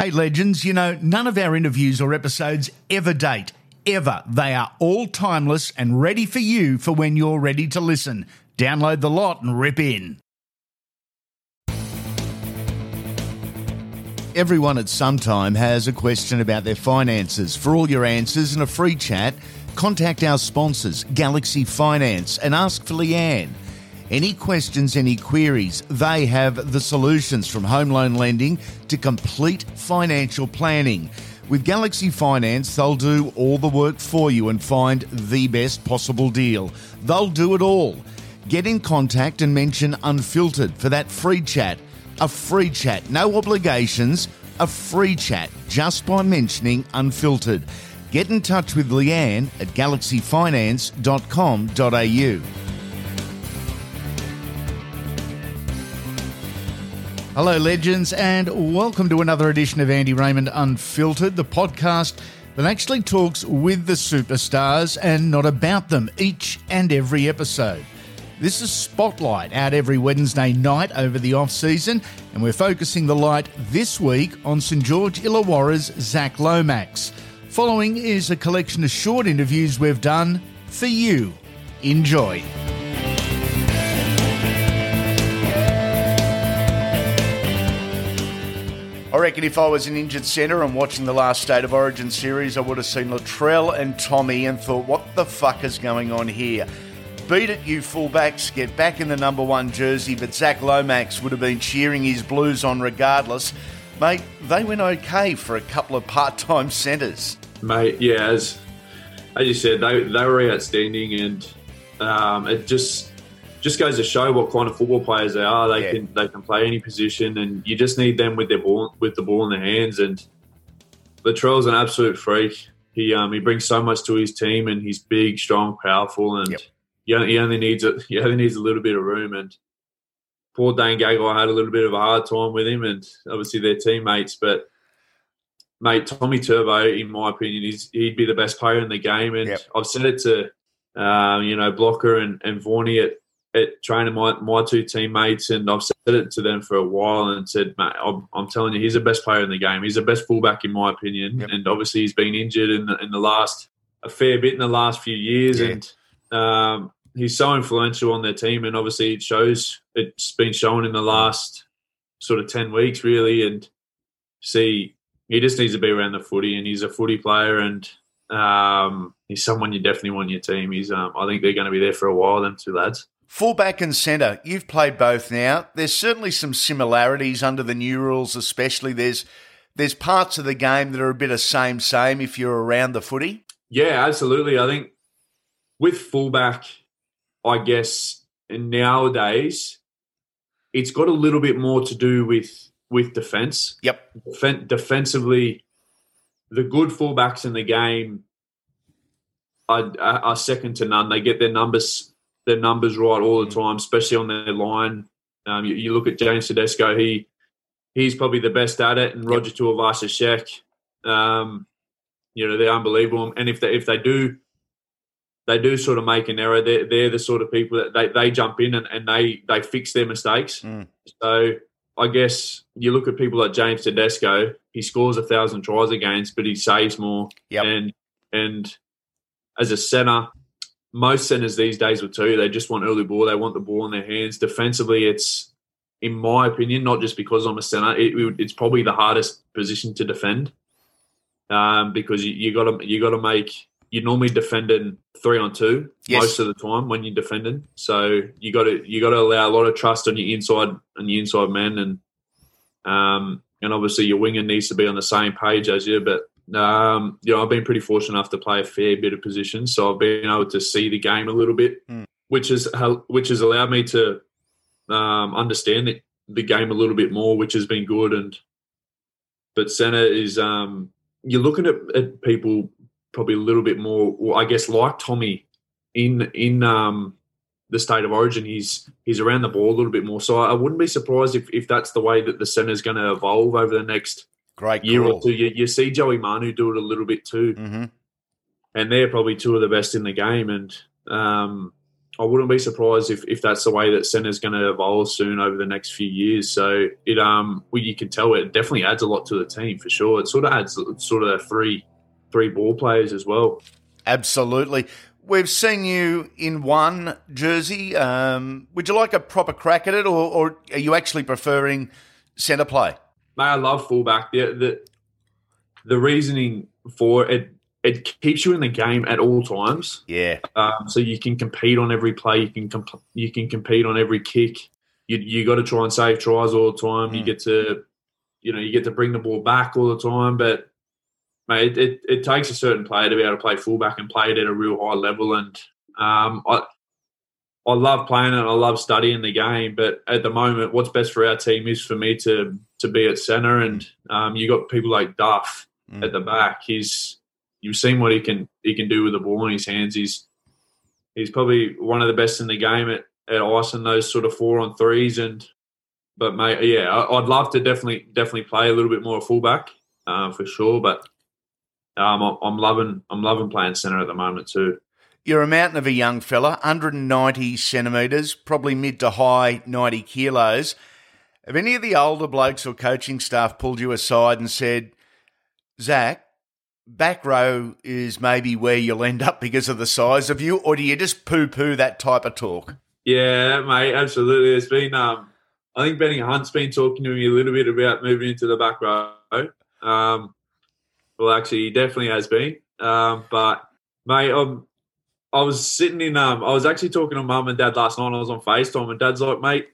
Hey, legends, you know, none of our interviews or episodes ever date. Ever. They are all timeless and ready for you for when you're ready to listen. Download the lot and rip in. Everyone at some time has a question about their finances. For all your answers and a free chat, contact our sponsors, Galaxy Finance, and ask for Leanne. Any questions, any queries, they have the solutions from home loan lending to complete financial planning. With Galaxy Finance, they'll do all the work for you and find the best possible deal. They'll do it all. Get in contact and mention Unfiltered for that free chat. A free chat, no obligations, a free chat just by mentioning Unfiltered. Get in touch with Leanne at galaxyfinance.com.au. Hello, legends, and welcome to another edition of Andy Raymond Unfiltered, the podcast that actually talks with the superstars and not about them each and every episode. This is Spotlight out every Wednesday night over the off season, and we're focusing the light this week on St George Illawarra's Zach Lomax. Following is a collection of short interviews we've done for you. Enjoy. I reckon if I was an injured centre and watching the last State of Origin series, I would have seen Latrell and Tommy and thought, what the fuck is going on here? Beat it, you fullbacks, get back in the number one jersey, but Zach Lomax would have been cheering his blues on regardless. Mate, they went okay for a couple of part time centres. Mate, yeah, as, as you said, they, they were outstanding and um, it just just goes to show what kind of football players they are. They yeah. can they can play any position, and you just need them with their ball with the ball in their hands. And Latrell's an absolute freak. He um, he brings so much to his team, and he's big, strong, powerful, and yep. he, only, he only needs a he only needs a little bit of room. And poor Dane Gagai had a little bit of a hard time with him, and obviously their teammates, but. Mate, Tommy Turbo, in my opinion, is he'd be the best player in the game, and yep. I've said it to um, you know Blocker and and Vaughnie at at training my, my two teammates, and I've said it to them for a while and said, mate, I'm, I'm, telling you, he's the best player in the game. He's the best fullback in my opinion, yep. and obviously he's been injured in the, in the last a fair bit in the last few years, yeah. and um, he's so influential on their team, and obviously it shows. It's been shown in the last sort of ten weeks, really, and see he just needs to be around the footy, and he's a footy player, and um, he's someone you definitely want in your team. He's, um, I think they're going to be there for a while. Them two lads. Fullback and centre, you've played both now. There's certainly some similarities under the new rules, especially. There's there's parts of the game that are a bit of same same if you're around the footy. Yeah, absolutely. I think with fullback, I guess nowadays it's got a little bit more to do with with defense. Yep. Defen- defensively, the good fullbacks in the game are, are, second to none. They get their numbers their numbers right all the mm. time, especially on their line. Um, you, you, look at James Tedesco; he he's probably the best at it, and yep. Roger Tuivasa-Sheck. Um, you know they're unbelievable, and if they if they do they do sort of make an error, they're, they're the sort of people that they, they jump in and, and they they fix their mistakes. Mm. So I guess you look at people like James Tedesco; he scores a thousand tries against, but he saves more. Yep. And and as a centre, most centers these days will tell you they just want early ball. They want the ball in their hands. Defensively, it's in my opinion, not just because I'm a center, it, it's probably the hardest position to defend um, because you got to you got to make you're normally defending three on two yes. most of the time when you're defending. So you got to you got to allow a lot of trust on your inside and your inside man, and um, and obviously your winger needs to be on the same page as you. But um, you know, I've been pretty fortunate enough to play a fair bit of positions, so I've been able to see the game a little bit, mm. which has which has allowed me to um, understand the, the, game a little bit more, which has been good. And but centre is um, you're looking at, at, people probably a little bit more, well, I guess, like Tommy in in um, the state of origin. He's he's around the ball a little bit more, so I wouldn't be surprised if if that's the way that the centre is going to evolve over the next Great year or two. You, you, see Joey Manu do it a little bit too, mm-hmm. and they're probably two of the best in the game. And um, I wouldn't be surprised if, if that's the way that centre's going to evolve soon over the next few years. So it um well, you can tell it definitely adds a lot to the team for sure. It sort of adds sort of three three ball players as well. Absolutely. We've seen you in one jersey. Um, would you like a proper crack at it, or, or are you actually preferring centre play? Mate, I love fullback. The, the the reasoning for it it keeps you in the game at all times. Yeah. Um, so you can compete on every play. You can comp- you can compete on every kick. You you got to try and save tries all the time. Mm. You get to, you know, you get to bring the ball back all the time. But mate, it, it, it, takes a certain player to be able to play fullback and play it at a real high level. And um, I I love playing it. I love studying the game. But at the moment, what's best for our team is for me to to be at centre. And um, you got people like Duff mm. at the back. He's you've seen what he can he can do with the ball in his hands. He's he's probably one of the best in the game at, at icing those sort of four on threes. And but mate, yeah, I, would love to definitely definitely play a little bit more fullback uh, for sure. But um, I'm loving I'm loving playing centre at the moment too. You're a mountain of a young fella, 190 centimetres, probably mid to high 90 kilos. Have any of the older blokes or coaching staff pulled you aside and said, Zach, back row is maybe where you'll end up because of the size of you, or do you just poo poo that type of talk? Yeah, mate, absolutely. It's been, um, I think Benny Hunt's been talking to me a little bit about moving into the back row. Um, well, actually, he definitely has been. Um, but, mate, um, I was sitting in, um, I was actually talking to mum and dad last night. I was on FaceTime, and dad's like, mate,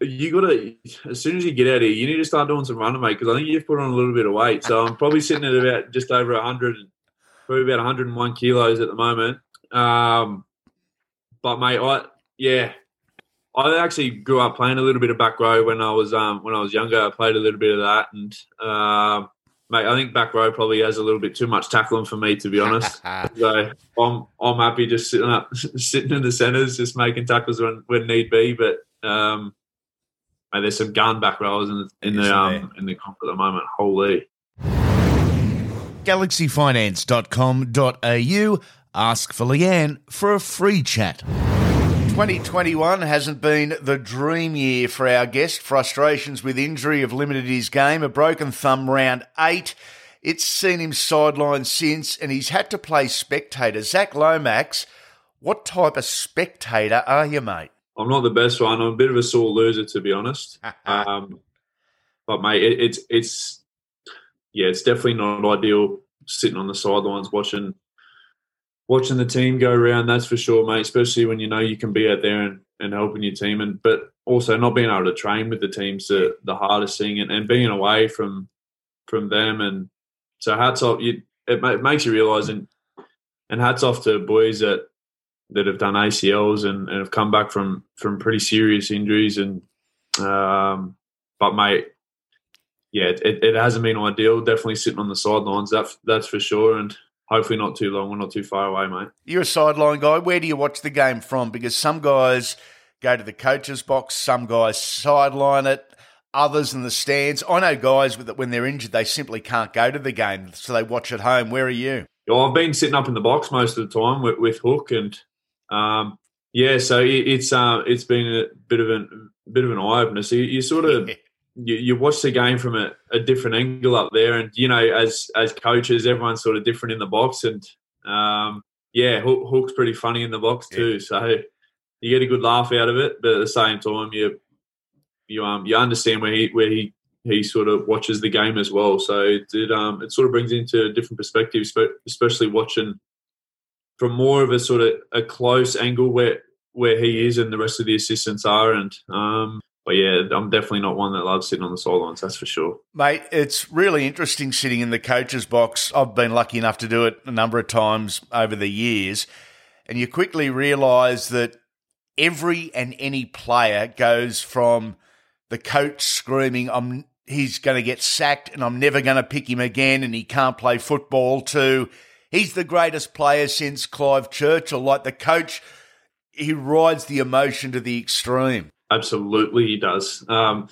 you got to as soon as you get out of here, you need to start doing some running, mate. Because I think you've put on a little bit of weight. So I'm probably sitting at about just over hundred, probably about 101 kilos at the moment. Um, but mate, I yeah, I actually grew up playing a little bit of back row when I was um when I was younger. I played a little bit of that, and um, mate, I think back row probably has a little bit too much tackling for me, to be honest. so I'm I'm happy just sitting up, sitting in the centres, just making tackles when when need be. But um, Mate, there's some gun back rows in the in the um, in the comp at the moment. Holy. Galaxyfinance.com.au. Ask for Leanne for a free chat. 2021 hasn't been the dream year for our guest. Frustrations with injury have limited his game. A broken thumb round eight. It's seen him sidelined since, and he's had to play spectator. Zach Lomax, what type of spectator are you, mate? I'm not the best one. I'm a bit of a sore loser, to be honest. um, but mate, it, it's it's yeah, it's definitely not ideal sitting on the sidelines watching watching the team go around. That's for sure, mate. Especially when you know you can be out there and, and helping your team, and but also not being able to train with the team's the, the hardest thing, and, and being away from from them. And so hats off. You, it, it makes you realise, and and hats off to boys that that have done ACLs and, and have come back from from pretty serious injuries. And um, but mate, yeah, it, it hasn't been ideal. Definitely sitting on the sidelines. That that's for sure. And hopefully not too long. We're not too far away, mate. You're a sideline guy. Where do you watch the game from? Because some guys go to the coach's box, some guys sideline it, others in the stands. I know guys that when they're injured, they simply can't go to the game, so they watch at home. Where are you? Well, I've been sitting up in the box most of the time with, with Hook, and um, yeah, so it, it's uh, it's been a bit of an bit of an eye opener. So you, you sort of you, you, watch the game from a, a, different angle up there, and you know, as as coaches, everyone's sort of different in the box, and um, yeah, Hook, Hook's pretty funny in the box too. Yeah. So you get a good laugh out of it, but at the same time, you you um you understand where he where he he sort of watches the game as well. So it, it um it sort of brings into a different perspective, especially watching from more of a sort of a close angle where where he is and the rest of the assistants are. And um, but yeah, I'm definitely not one that loves sitting on the sidelines. That's for sure, mate. It's really interesting sitting in the coach's box. I've been lucky enough to do it a number of times over the years, and you quickly realise that every and any player goes from the coach screaming, "I'm." He's going to get sacked and I'm never going to pick him again and he can't play football to He's the greatest player since Clive Churchill. Like the coach, he rides the emotion to the extreme. Absolutely, he does. Um,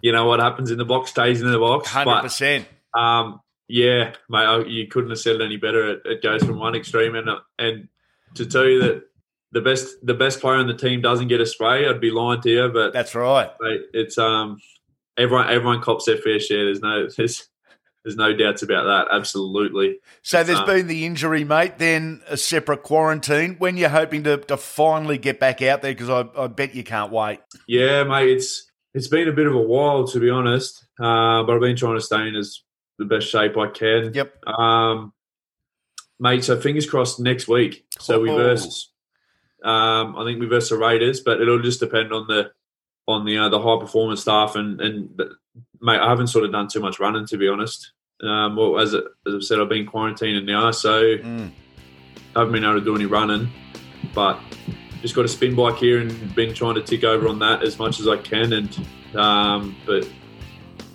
you know what happens in the box stays in the box. Hundred percent. Um, yeah, mate, you couldn't have said it any better. It, it, goes from one extreme, and and to tell you that the best the best player on the team doesn't get a spray, I'd be lying to you. But that's right. It's um everyone everyone cops their fair share. There's no there's there's no doubts about that. Absolutely. So there's um, been the injury, mate. Then a separate quarantine. When you're hoping to, to finally get back out there, because I, I bet you can't wait. Yeah, mate. It's it's been a bit of a while to be honest, uh, but I've been trying to stay in as the best shape I can. Yep. Um, mate. So fingers crossed next week. So we oh. verse. Um, I think we verse the Raiders, but it'll just depend on the on the uh, the high performance staff and and mate, I haven't sort of done too much running to be honest. Um, well, as, as I've said, I've been quarantining now, so mm. I haven't been able to do any running. But just got a spin bike here and been trying to tick over on that as much as I can. And um, but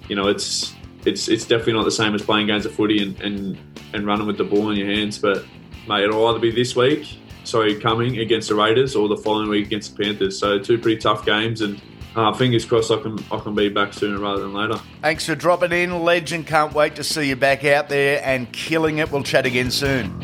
you know, it's it's it's definitely not the same as playing games of footy and, and and running with the ball in your hands. But mate, it'll either be this week, sorry, coming against the Raiders, or the following week against the Panthers. So two pretty tough games and uh, fingers crossed I can I can be back sooner rather than later. Thanks for dropping in, legend. Can't wait to see you back out there and killing it. We'll chat again soon.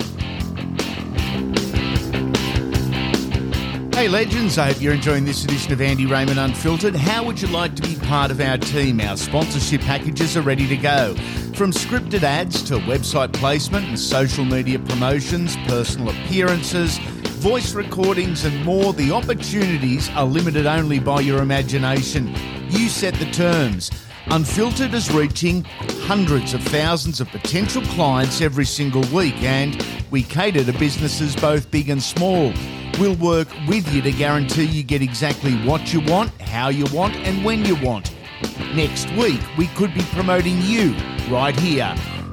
Hey legends, I hope you're enjoying this edition of Andy Raymond Unfiltered. How would you like to be part of our team? Our sponsorship packages are ready to go. From scripted ads to website placement and social media promotions, personal appearances, voice recordings, and more, the opportunities are limited only by your imagination. You set the terms. Unfiltered is reaching hundreds of thousands of potential clients every single week, and we cater to businesses both big and small. We'll work with you to guarantee you get exactly what you want, how you want, and when you want. Next week, we could be promoting you right here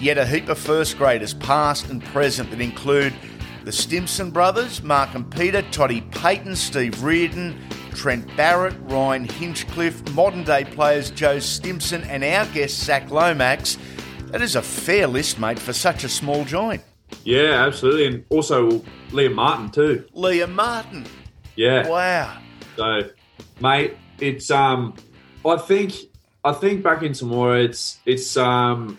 Yet a heap of first graders, past and present, that include the Stimson brothers, Mark and Peter, Toddy Payten, Steve Reardon, Trent Barrett, Ryan Hinchcliffe, modern day players Joe Stimson, and our guest Zach Lomax. That is a fair list, mate, for such a small joint. Yeah, absolutely. And also Liam Martin, too. Liam Martin. Yeah. Wow. So, mate, it's um I think I think back in Temora it's it's um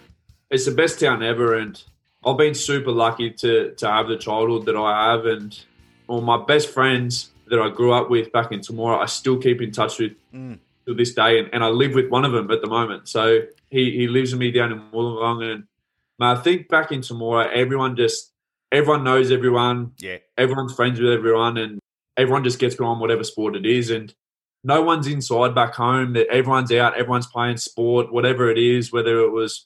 it's the best town ever, and I've been super lucky to to have the childhood that I have, and all my best friends that I grew up with back in Temora, I still keep in touch with mm. to this day, and, and I live with one of them at the moment. So he he lives with me down in Wollongong, and I think back in Temora, everyone just everyone knows everyone, yeah, everyone's friends with everyone, and everyone just gets behind whatever sport it is, and no one's inside back home. That everyone's out, everyone's playing sport, whatever it is, whether it was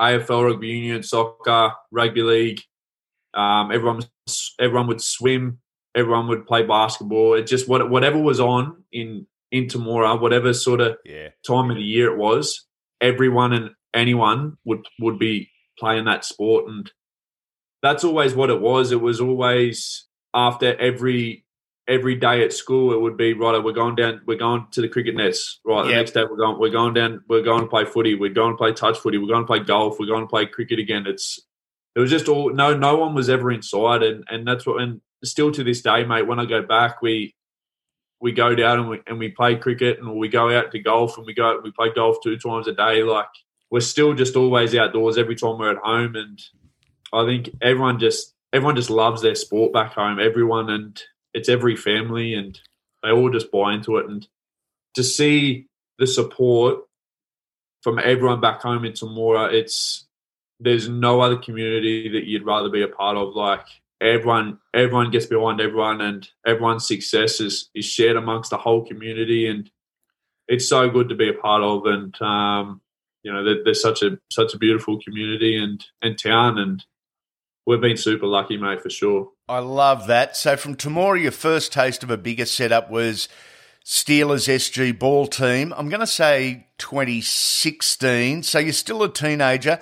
AFL, rugby union, soccer, rugby league. Um, everyone, everyone would swim. Everyone would play basketball. It just what whatever was on in in Temora, whatever sort of yeah. time of the year it was, everyone and anyone would would be playing that sport, and that's always what it was. It was always after every every day at school it would be right. We're going down. We're going to the cricket nets. Right. The next day we're going. We're going down. We're going to play footy. We're going to play touch footy. We're going to play golf. We're going to play cricket again. It's it was just all no no one was ever inside and and that's what and still to this day mate when i go back we we go down and we and we play cricket and we go out to golf and we go we play golf two times a day like we're still just always outdoors every time we're at home and i think everyone just everyone just loves their sport back home everyone and it's every family and they all just buy into it and to see the support from everyone back home in Temora, it's there's no other community that you'd rather be a part of. Like everyone, everyone gets behind everyone, and everyone's success is is shared amongst the whole community, and it's so good to be a part of. And um, you know, there's such a such a beautiful community and and town, and we've been super lucky, mate, for sure. I love that. So from Temora, your first taste of a bigger setup was Steelers SG ball team. I'm going to say 2016. So you're still a teenager.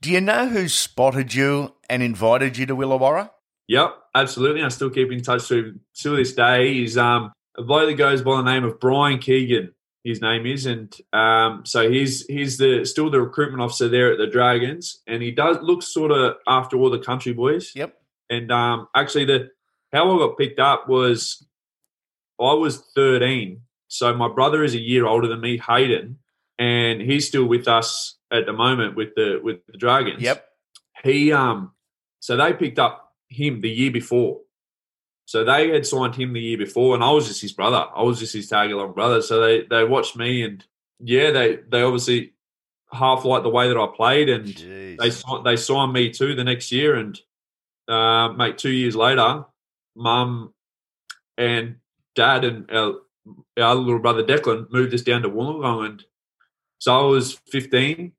Do you know who spotted you and invited you to Illawarra? Yep, absolutely. I still keep in touch to to this day. He's um a bloke that goes by the name of Brian Keegan. His name is, and um, so he's he's the still the recruitment officer there at the Dragons, and he does look sort of after all the country boys. Yep. And um, actually, the how I got picked up was I was 13, so my brother is a year older than me, Hayden, and he's still with us at the moment with the with the Dragons. Yep. He um, so they picked up him the year before. So they had signed him the year before, and I was just his brother. I was just his tag along brother. So they they watched me, and yeah, they they obviously half like the way that I played, and Jeez. they they signed me too the next year, and uh, mate, two years later, mum and dad and our, our little brother Declan moved us down to Wollongong, and so I was 15,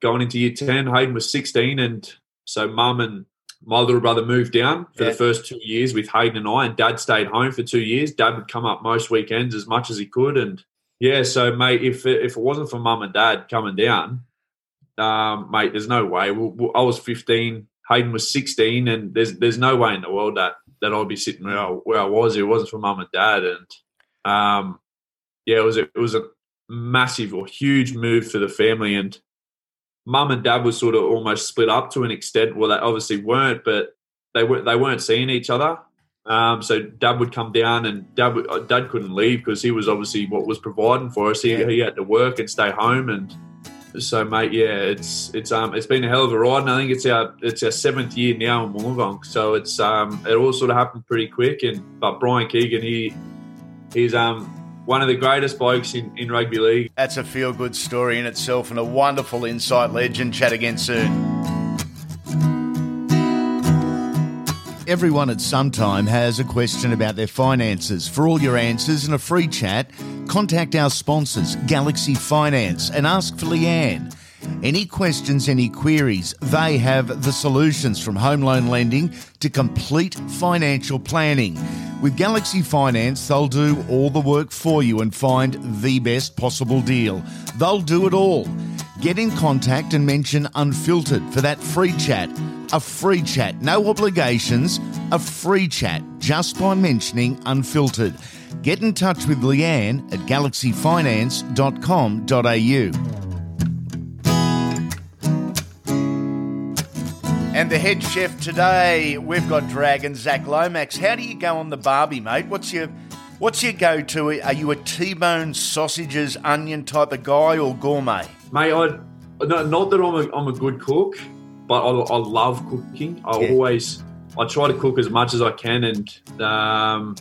going into year 10. Hayden was 16, and so mum and my little brother moved down for Yeah. the first two years with Hayden and I, and Dad stayed home for two years. Dad would come up most weekends as much as he could, and yeah, so mate, if it, if it wasn't for mum and dad coming down, um, mate, there's no way. We- we- I was 15, Hayden was 16, and there's there's no way in the world that that I'd be sitting where I, where I was. If it wasn't for mum and dad, and um, yeah, it was a, it was a massive or huge move for the family, and mum and dad was sort of almost split up to an extent. Well, they obviously weren't, but they weren't they weren't seeing each other. Um, so dad would come down, and dad would, uh, dad couldn't leave because he was obviously what was providing for us. He, Yeah. he had to work and stay home, and so mate, yeah, it's it's um it's been a hell of a ride, and I think it's our it's our seventh year now in Wollongong. So it's um it all sort of happened pretty quick, and but Brian Keegan, he he's um one of the greatest blokes in, in rugby league. That's a feel good story in itself and a wonderful insight legend. Chat again soon. Everyone at some time has a question about their finances. For all your answers and a free chat, contact our sponsors, Galaxy Finance, and ask for Leanne. Any questions, any queries, they have the solutions from home loan lending to complete financial planning. With Galaxy Finance, they'll do all the work for you and find the best possible deal. They'll do it all. Get in contact and mention Unfiltered for that free chat. A free chat, no obligations, a free chat just by mentioning Unfiltered. Get in touch with Leanne at galaxyfinance.com.au. And the head chef today, we've got Dragon Zach Lomax. How do you go on the Barbie, mate? What's your what's your go-to? Are you a T-bone sausages, onion type of guy or gourmet? Mate, I no, not that I'm a, I'm a good cook, but I, I love cooking. I Yeah. always I try to cook as much as I can, and um,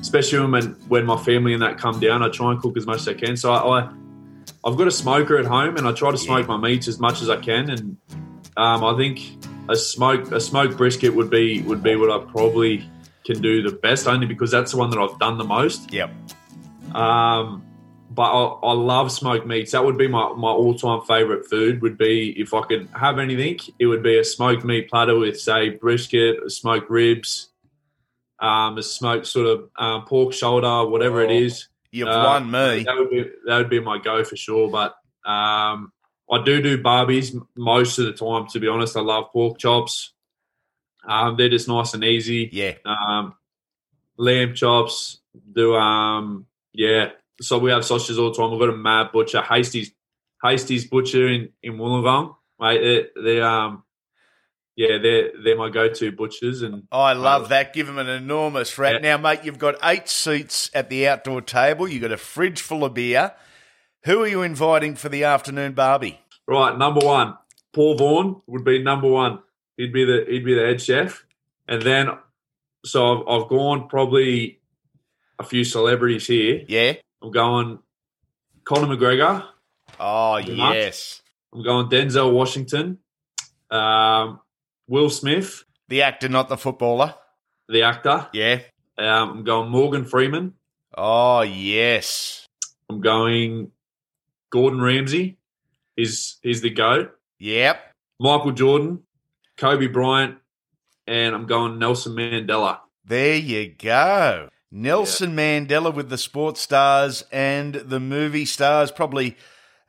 especially when when my family and that come down, I try and cook as much as I can. So I, I I've got a smoker at home, and I try to smoke my meats as much as I can. And um, I think a smoke a smoked brisket would be would be what I probably can do the best, only because that's the one that I've done the most. Yep. Um, but I, I love smoked meats. That would be my, my all time favorite food. Would be if I could have anything, it would be a smoked meat platter with say brisket, smoked ribs, um, a smoked sort of um, pork shoulder, whatever it Oh, is. You've Uh, won me. That would be that would be my go for sure. But um, I do do barbies most of the time. To be honest, I love pork chops. Um, they're just nice and easy Yeah. um, lamb chops. Do um, yeah. So we have sausages all the time. We've got a mad butcher, Hasty's, Hasty's butcher in in Wollongong. Mate, they're, they're um, yeah, they're they're my go-to butchers, and I love that. Give them an enormous rat. Yeah. Now, mate, you've got eight seats at the outdoor table. You've got a fridge full of beer. Who are you inviting for the afternoon barbie? right, number one, Paul Vaughan would be number one. He'd be the he'd be the head chef, and then so I've, I've gone probably a few celebrities here. Yeah. I'm going Conor McGregor. Oh, Pretty much. yes. I'm going Denzel Washington, um, Will Smith, The actor, not the footballer. the actor. Yeah. Um, I'm going Morgan Freeman. Oh, yes. I'm going Gordon Ramsay. is he's the goat. Yep. Michael Jordan, Kobe Bryant, and I'm going Nelson Mandela. There you go. Nelson Mandela with the sports stars and the movie stars, probably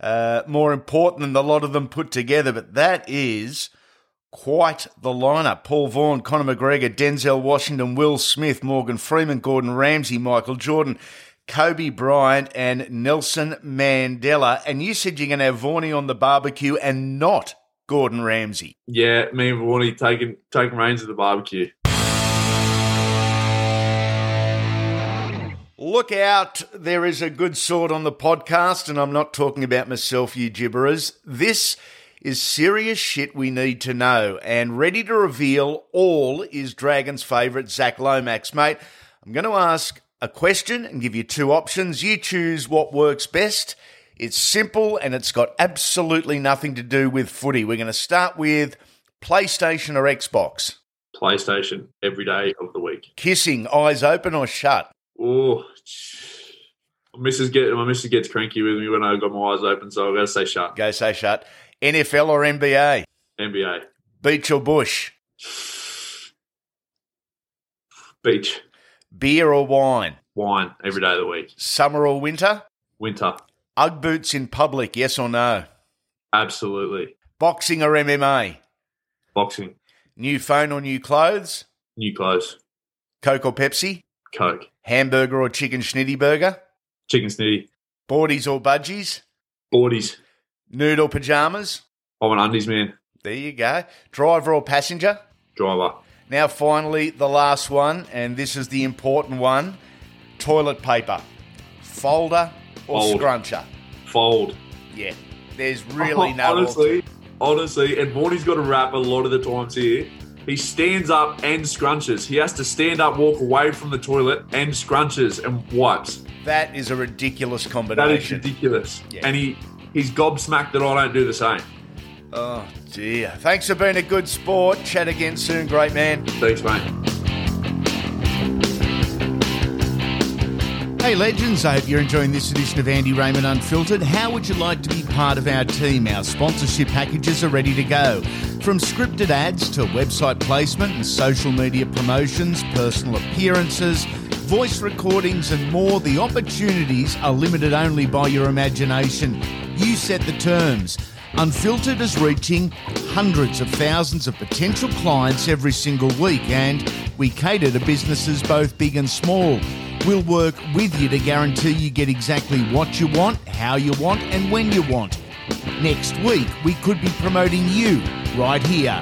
uh, more important than a lot of them put together, but that is Quite the lineup. Paul Vaughan, Conor McGregor, Denzel Washington, Will Smith, Morgan Freeman, Gordon Ramsay, Michael Jordan, Kobe Bryant, and Nelson Mandela. And you said you're going to have Vaughnie on the barbecue and not Gordon Ramsay. Yeah, me and Vaughnie taking taking reins of the barbecue. Look out, there is a good sword on the podcast, and I'm not talking about myself, you gibberers. This is serious shit we need to know, and ready to reveal all is Dragon's favourite, Zach Lomax. Mate, I'm going to ask a question and give you two options. You choose what works best. It's simple and it's got absolutely nothing to do with footy. We're going to start with PlayStation or Xbox. PlayStation every day of the week. Kissing, eyes open or shut? Oh, my missus get my missus gets cranky with me when I got my eyes open, so I got to say shut. Go say shut. NFL or NBA? NBA. Beach or bush? Beach. Beer or wine? Wine every day of the week. Summer or winter? Winter. Ugg boots in public, yes or no? Absolutely. Boxing or MMA? Boxing. New phone or new clothes? New clothes. Coke or Pepsi? Coke. Hamburger or chicken schnitty burger? Chicken snitty. Boardies or budgies? Boardies. Nude or pajamas? I'm an undies man. There you go. Driver or passenger? Driver. Now, finally, the last one, and this is the important one toilet paper. Folder or Fold. scruncher? Fold. Yeah. There's really oh, no. honestly, honestly, and Morty's got to rap a lot of the times here. He stands up and scrunches. He has to stand up, walk away from the toilet, and scrunches and wipes. That is a ridiculous combination. That is ridiculous. Yeah. And he he's gobsmacked that I don't do the same. Oh, dear. Thanks for being a good sport. Chat again soon, great man. Thanks, mate. Hey, legends, I hope you're enjoying this edition of Andy Raymond Unfiltered. How would you like to be part of our team? Our sponsorship packages are ready to go. From scripted ads to website placement and social media promotions, personal appearances, voice recordings, and more, the opportunities are limited only by your imagination. You set the terms. Unfiltered is reaching hundreds of thousands of potential clients every single week, and we cater to businesses both big and small. We'll work with you to guarantee you get exactly what you want, how you want, and when you want. Next week, we could be promoting you right here.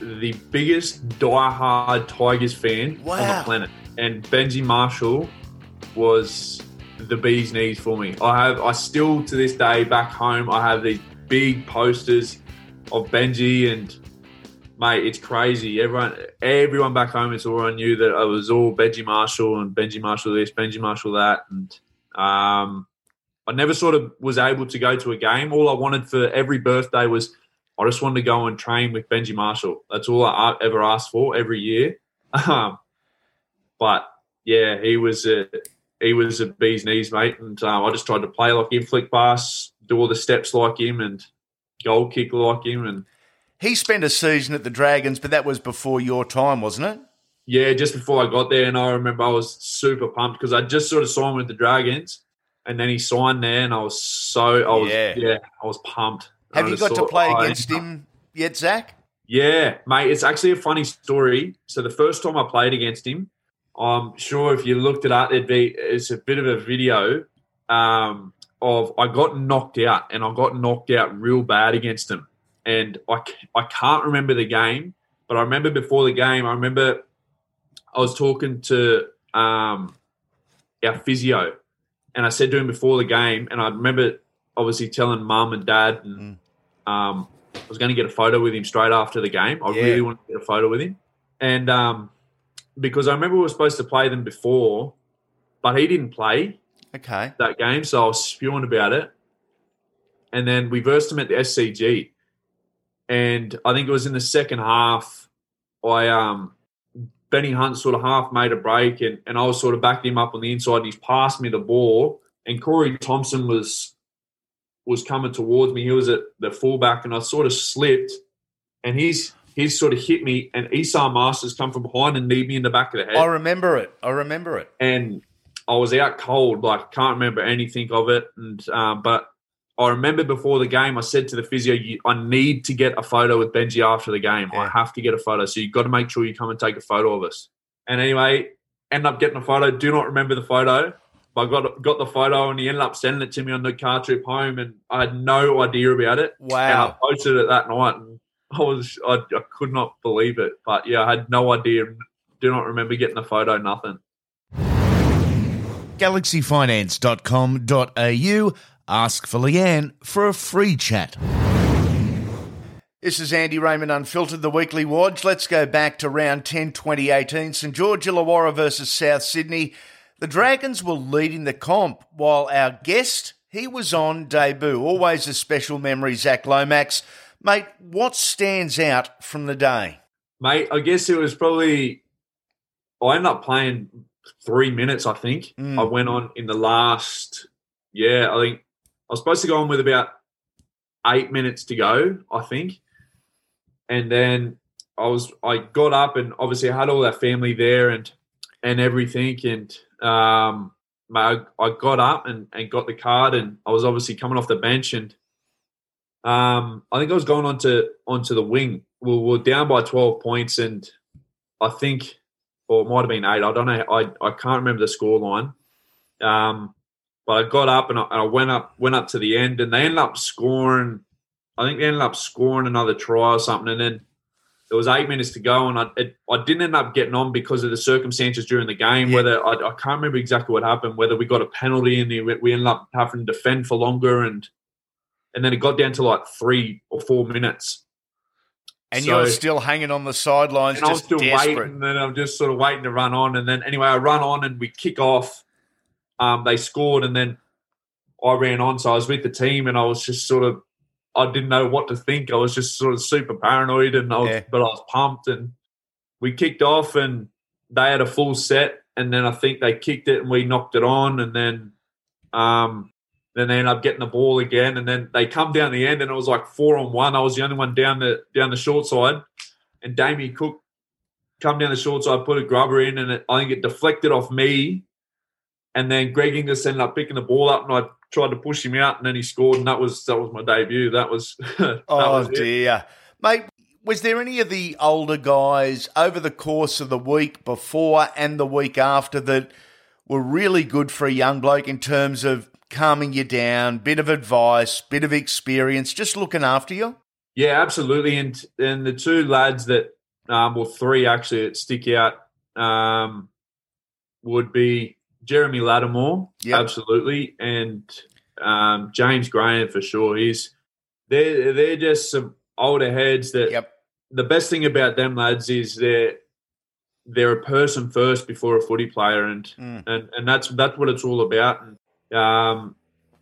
the biggest die-hard Tigers fan on the planet. And Benji Marshall was the bee's knees for me. I have I still to this day back home I have these big posters of Benji and mate, it's crazy. Everyone everyone back home it's all I knew that I was all Benji Marshall and Benji Marshall this, Benji Marshall that and um I never sort of was able to go to a game. All I wanted for every birthday was I just wanted to go and train with Benji Marshall. That's all I ever asked for every year. Um, but yeah, he was a he was a bee's knees, mate, and um, I just tried to play like him, flick pass, do all the steps like him, and goal kick like him, and He spent a season at the Dragons, but that was before your time, wasn't it? yeah, just before I got there, and I remember I was super pumped because I just sort of signed with the Dragons, and then he signed there, and I was so I was Yeah. yeah, I was pumped. Have you got to play against him yet, Zach? Yeah, mate, it's actually a funny story. So the first time I played against him, I'm sure if you looked it up, it'd be it's a bit of a video um, of I got knocked out, and I got knocked out real bad against him. And I I can't remember the game, but I remember before the game, I remember I was talking to um, our physio, and I said to him before the game, and I remember obviously telling mum and dad, and um, I was going to get a photo with him straight after the game. I Yeah. really wanted to get a photo with him, and um, because I remember we were supposed to play them before, but he didn't play Okay. that game, so I was spewing about it. And then we versed him at the SCG, and I think it was in the second half. I um Benny Hunt sort of half made a break, and, and I was sort of backing him up on the inside. And he's passed me the ball, and Corey Thompson was was coming towards me. He was at the fullback, and I sort of slipped, and he's he's sort of hit me, and Esan Marsters come from behind and kneed me in the back of the head. I remember it. I remember it. And I was out cold, like can't remember anything of it. And um, but I remember before the game, I said to the physio, "I need to get a photo with Benji after the game. Yeah. I have to get a photo. So you've got to make sure you come and take a photo of us." And anyway, end up getting a photo. Do not remember the photo. I got got the photo and he ended up sending it to me on the car trip home, and I had no idea about it. Wow! And I posted it that night, and I was I, I could not believe it. But yeah, I had no idea. Do not remember getting the photo. Nothing. GalaxyFinance.com.au. Ask for Leanne for a free chat. This is Andy Raymond Unfiltered, the weekly watch. Let's go back to round 10, 2018. St George Illawarra versus South Sydney. The Dragons were leading the comp while our guest, he was on debut. Always a special memory, Zach Lomax. Mate, what stands out from the day? Mate, I guess it was probably. I ended up playing three minutes, I think. Mm. I went on in the last. Yeah, I think I was supposed to go on with about eight minutes to go, I think. And then I was I got up and obviously I had all that family there and and everything and um I, I got up and, and got the card and I was obviously coming off the bench and um, I think I was going onto onto the wing. We were down by twelve points, and I think, or it might have been eight. I don't know. I, I can't remember the score line. Um, but I got up and I, and I, went up went up to the end, and they ended up scoring. I think they ended up scoring another try or something, and then there was eight minutes to go, and I it, I didn't end up getting on because of the circumstances during the game. Yeah. Whether I, I, can't remember exactly what happened, whether we got a penalty and we ended up having to defend for longer, and and then it got down to like three or four minutes. And so, you're still hanging on the sidelines, and I was still desperate. waiting, and I'm just sort of waiting to run on. And then anyway, I run on and we kick off. Um, they scored, and then I ran on. So I was with the team, and I was just sort of, I didn't know what to think. I was just sort of super paranoid, and I was, yeah. but I was pumped. And we kicked off, and they had a full set, and then I think they kicked it, and we knocked it on, and then um, then they end up getting the ball again, and then they come down the end, and it was like four on one. I was the only one down the down the short side, and Damien Cook come down the short side, put a grubber in, and it, I think it deflected off me. And then Greg Inglis ended up picking the ball up, and I tried to push him out, and then he scored, and that was that was my debut. That was that oh was dear, mate. Was there any of the older guys over the course of the week before and the week after that were really good for a young bloke in terms of calming you down, bit of advice, bit of experience, just looking after you? Yeah, absolutely. And and the two lads that, um, well, three actually that stick out um, would be Jeremy Latimore, yep. absolutely, and um, James Graham for sure. He's they're they're just some older heads that. Yep. The best thing about them lads is they're they're a person first before a footy player, and mm. and and that's that's what it's all about. And um,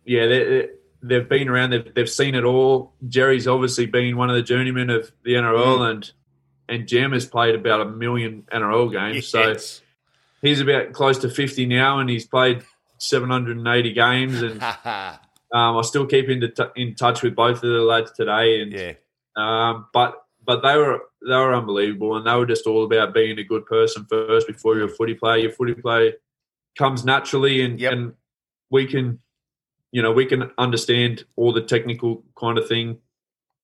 yeah, they, they've been around. They've, they've seen it all. Jerry's obviously been one of the journeymen of the NRL, mm. and and Jam has played about a million NRL games. Yes. So he's about close to fifty now, and he's played seven hundred and eighty games. And um, I still keep in, t- in touch with both of the lads today. And yeah, um, but but they were they were unbelievable, and they were just all about being a good person first before you're a footy player. Your footy play comes naturally, and yep. and we can, you know, we can understand all the technical kind of thing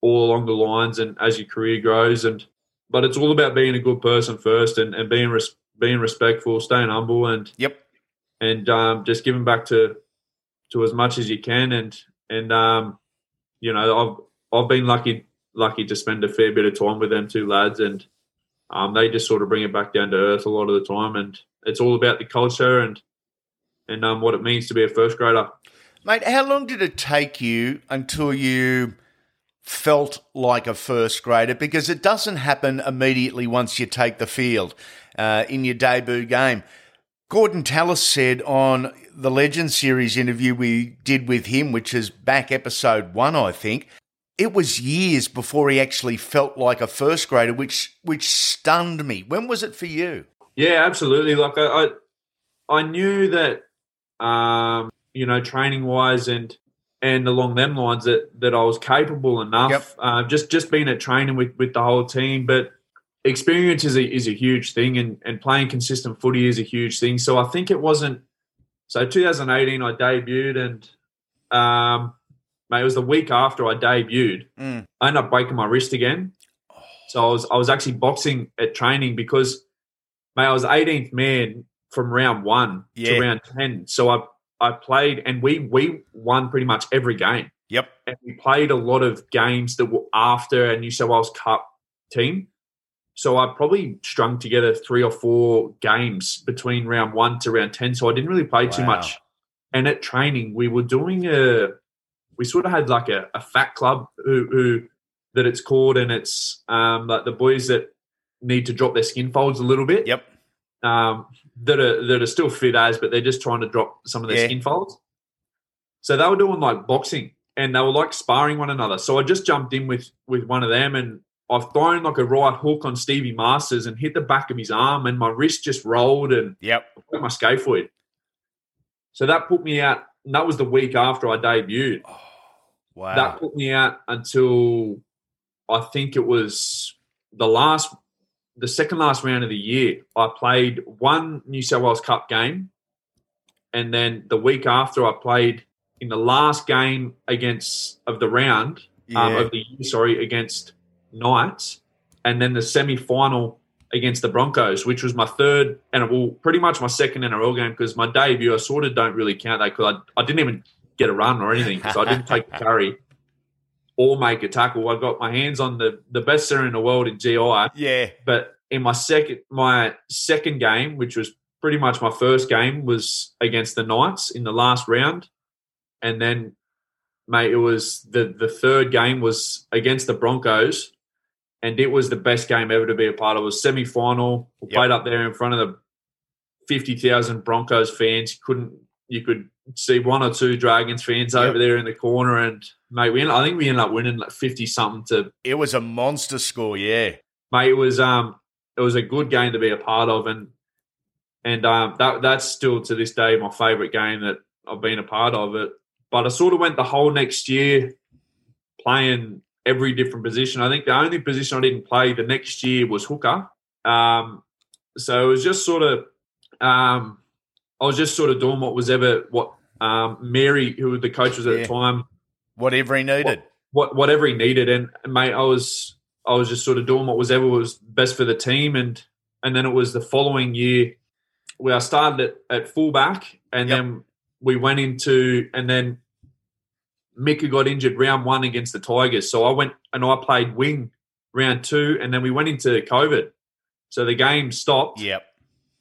all along the lines and as your career grows. And but it's all about being a good person first and, and being res- being respectful, staying humble, and yep, and um, just giving back to to as much as you can. And and um, you know, I've I've been lucky lucky to spend a fair bit of time with them two lads, and um, they just sort of bring it back down to earth a lot of the time. And it's all about the culture and and um, what it means to be a first grader. Mate, how long did it take you until you felt like a first grader? Because it doesn't happen immediately once you take the field uh, in your debut game. Gorden Tallis said on the Legend Series interview we did with him, which is back episode one, I think, it was years before he actually felt like a first grader, which which stunned me. When was it for you? Yeah, absolutely. Like I, I, I knew that, um, you know, training wise and and along them lines that that I was capable enough. Yep. Uh, just just being at training with with the whole team, but experience is a is a huge thing, and and playing consistent footy is a huge thing. So I think it wasn't. So 2018, I debuted, and um, mate, it was the week after I debuted. Mm. I ended up breaking my wrist again. So I was I was actually boxing at training because, mate, I was 18th man from round one yeah. to round 10. So I I played and we we won pretty much every game. Yep. And we played a lot of games that were after a New South Wales Cup team. So I probably strung together three or four games between round one to round ten. So I didn't really play wow. too much. And at training, we were doing a we sort of had like a, a fat club who, who that it's called, and it's um, like the boys that need to drop their skin folds a little bit. Yep um, that are that are still fit as, but they're just trying to drop some of their yeah. skin folds. So they were doing like boxing, and they were like sparring one another. So I just jumped in with with one of them, and I've thrown like a right hook on Stevie Masters and hit the back of his arm, and my wrist just rolled and yep, my scaphoid. So that put me out. And that was the week after I debuted. Oh, wow. That put me out until I think it was the last the second last round of the year, I played one New South Wales Cup game, and then the week after, I played in the last game against of the round um, yeah. um, of the year, sorry, against Knights, and then the semi final against the Broncos, which was my third and well, pretty much my second NRL game because my debut I sort of don't really count that because I, I didn't even get a run or anything because I didn't take the carry or make a tackle. I got my hands on the the best center in the world in GI. Yeah. But in my second my second game, which was pretty much my first game, was against the Knights in the last round, and then mate, it was the the third game was against the Broncos, and it was the best game ever to be a part of. It was semi final. Yep. played up there in front of the fifty thousand Broncos fans. You couldn't you could see one or two Dragons fans yep. over there in the corner, and mate, we ended, I think we ended up winning like fifty something to. It was a monster score, yeah. Mate, it was um, it was a good game to be a part of, and and um, that that's still to this day my favourite game that I've been a part of. It, but I sort of went the whole next year playing every different position. I think the only position I didn't play the next year was hooker. Um, so it was just sort of um, I was just sort of doing what was ever what um, Mary, who the coach was at yeah. the time, whatever he needed, what, what, whatever he needed, and mate, I was I was just sort of doing what was ever was best for the team, and and then it was the following year where I started at, at fullback, and yep. then we went into and then Mika got injured round one against the Tigers, so I went and I played wing round two, and then we went into COVID, so the game stopped. Yep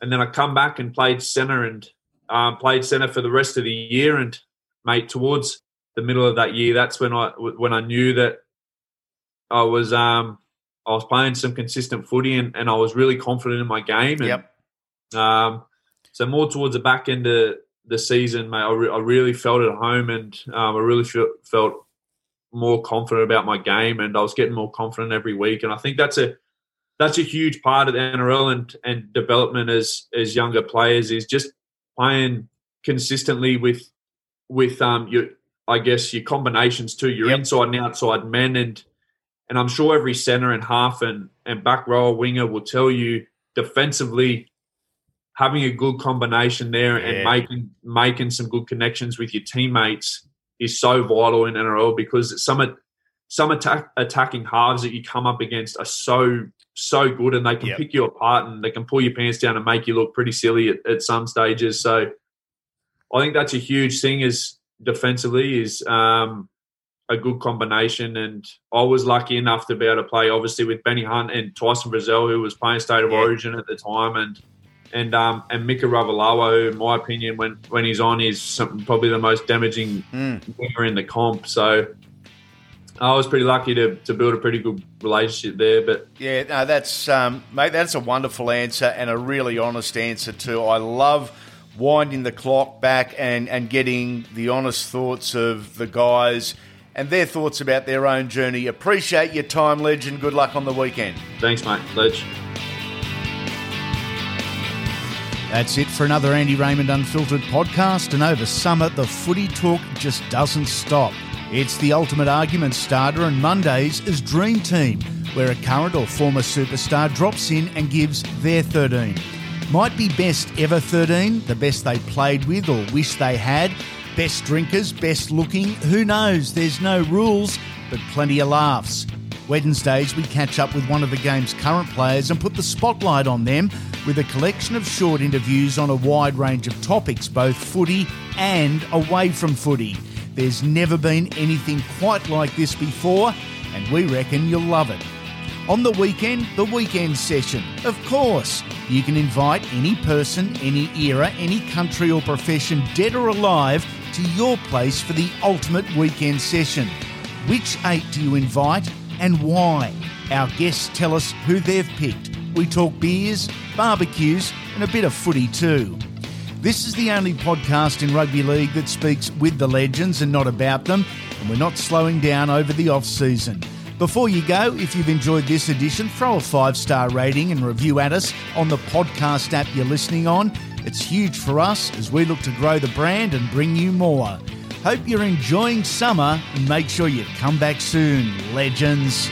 and then I come back and played centre and um, played centre for the rest of the year. And mate, towards the middle of that year, that's when I when I knew that I was um, I was playing some consistent footy and, and I was really confident in my game. And, yep. Um, so more towards the back end of the season, mate, I, re- I really felt at home and um, I really felt, felt more confident about my game and I was getting more confident every week. And I think that's a that's a huge part of the NRL and, and development as as younger players is just playing consistently with with um your I guess your combinations too, your yep. inside and outside men and and I'm sure every centre and half and, and back row winger will tell you defensively having a good combination there yeah. and making making some good connections with your teammates is so vital in NRL because some some attack, attacking halves that you come up against are so so good and they can yep. pick you apart and they can pull your pants down and make you look pretty silly at, at some stages. So I think that's a huge thing is defensively is um, a good combination. And I was lucky enough to be able to play obviously with Benny Hunt and Tyson Frizell, who was playing state of origin at the time and and um, and Mika Ravalawa, who, in my opinion, when when he's on, is some, probably the most damaging mm. winger in the comp. So I was pretty lucky to, to build a pretty good relationship there. But yeah, no, that's um, mate, that's a wonderful answer and a really honest answer too. I love winding the clock back and and getting the honest thoughts of the guys and their thoughts about their own journey. Appreciate your time, Ledge, and good luck on the weekend. Thanks, mate, Ledge. That's it for another Andy Raymond Unfiltered podcast. And over summer, the footy talk just doesn't stop. It's the ultimate argument starter, and Mondays is Dream Team, where a current or former superstar drops in and gives their 13. Might be best ever 13, the best they played with or wish they had, best drinkers, best looking, who knows? There's no rules, but plenty of laughs. Wednesdays, we catch up with one of the game's current players and put the spotlight on them with a collection of short interviews on a wide range of topics, both footy and away from footy. There's never been anything quite like this before, and we reckon you'll love it. On the weekend, the weekend session. Of course, you can invite any person, any era, any country or profession, dead or alive, to your place for the ultimate weekend session. Which eight do you invite and why. Our guests tell us who they've picked. We talk beers, barbecues, and a bit of footy too. This is the only podcast in rugby league that speaks with the legends and not about them, and we're not slowing down over the off season. Before you go, if you've enjoyed this edition, throw a five star rating and review at us on the podcast app you're listening on. It's huge for us as we look to grow the brand and bring you more. Hope you're enjoying summer and make sure you come back soon, legends.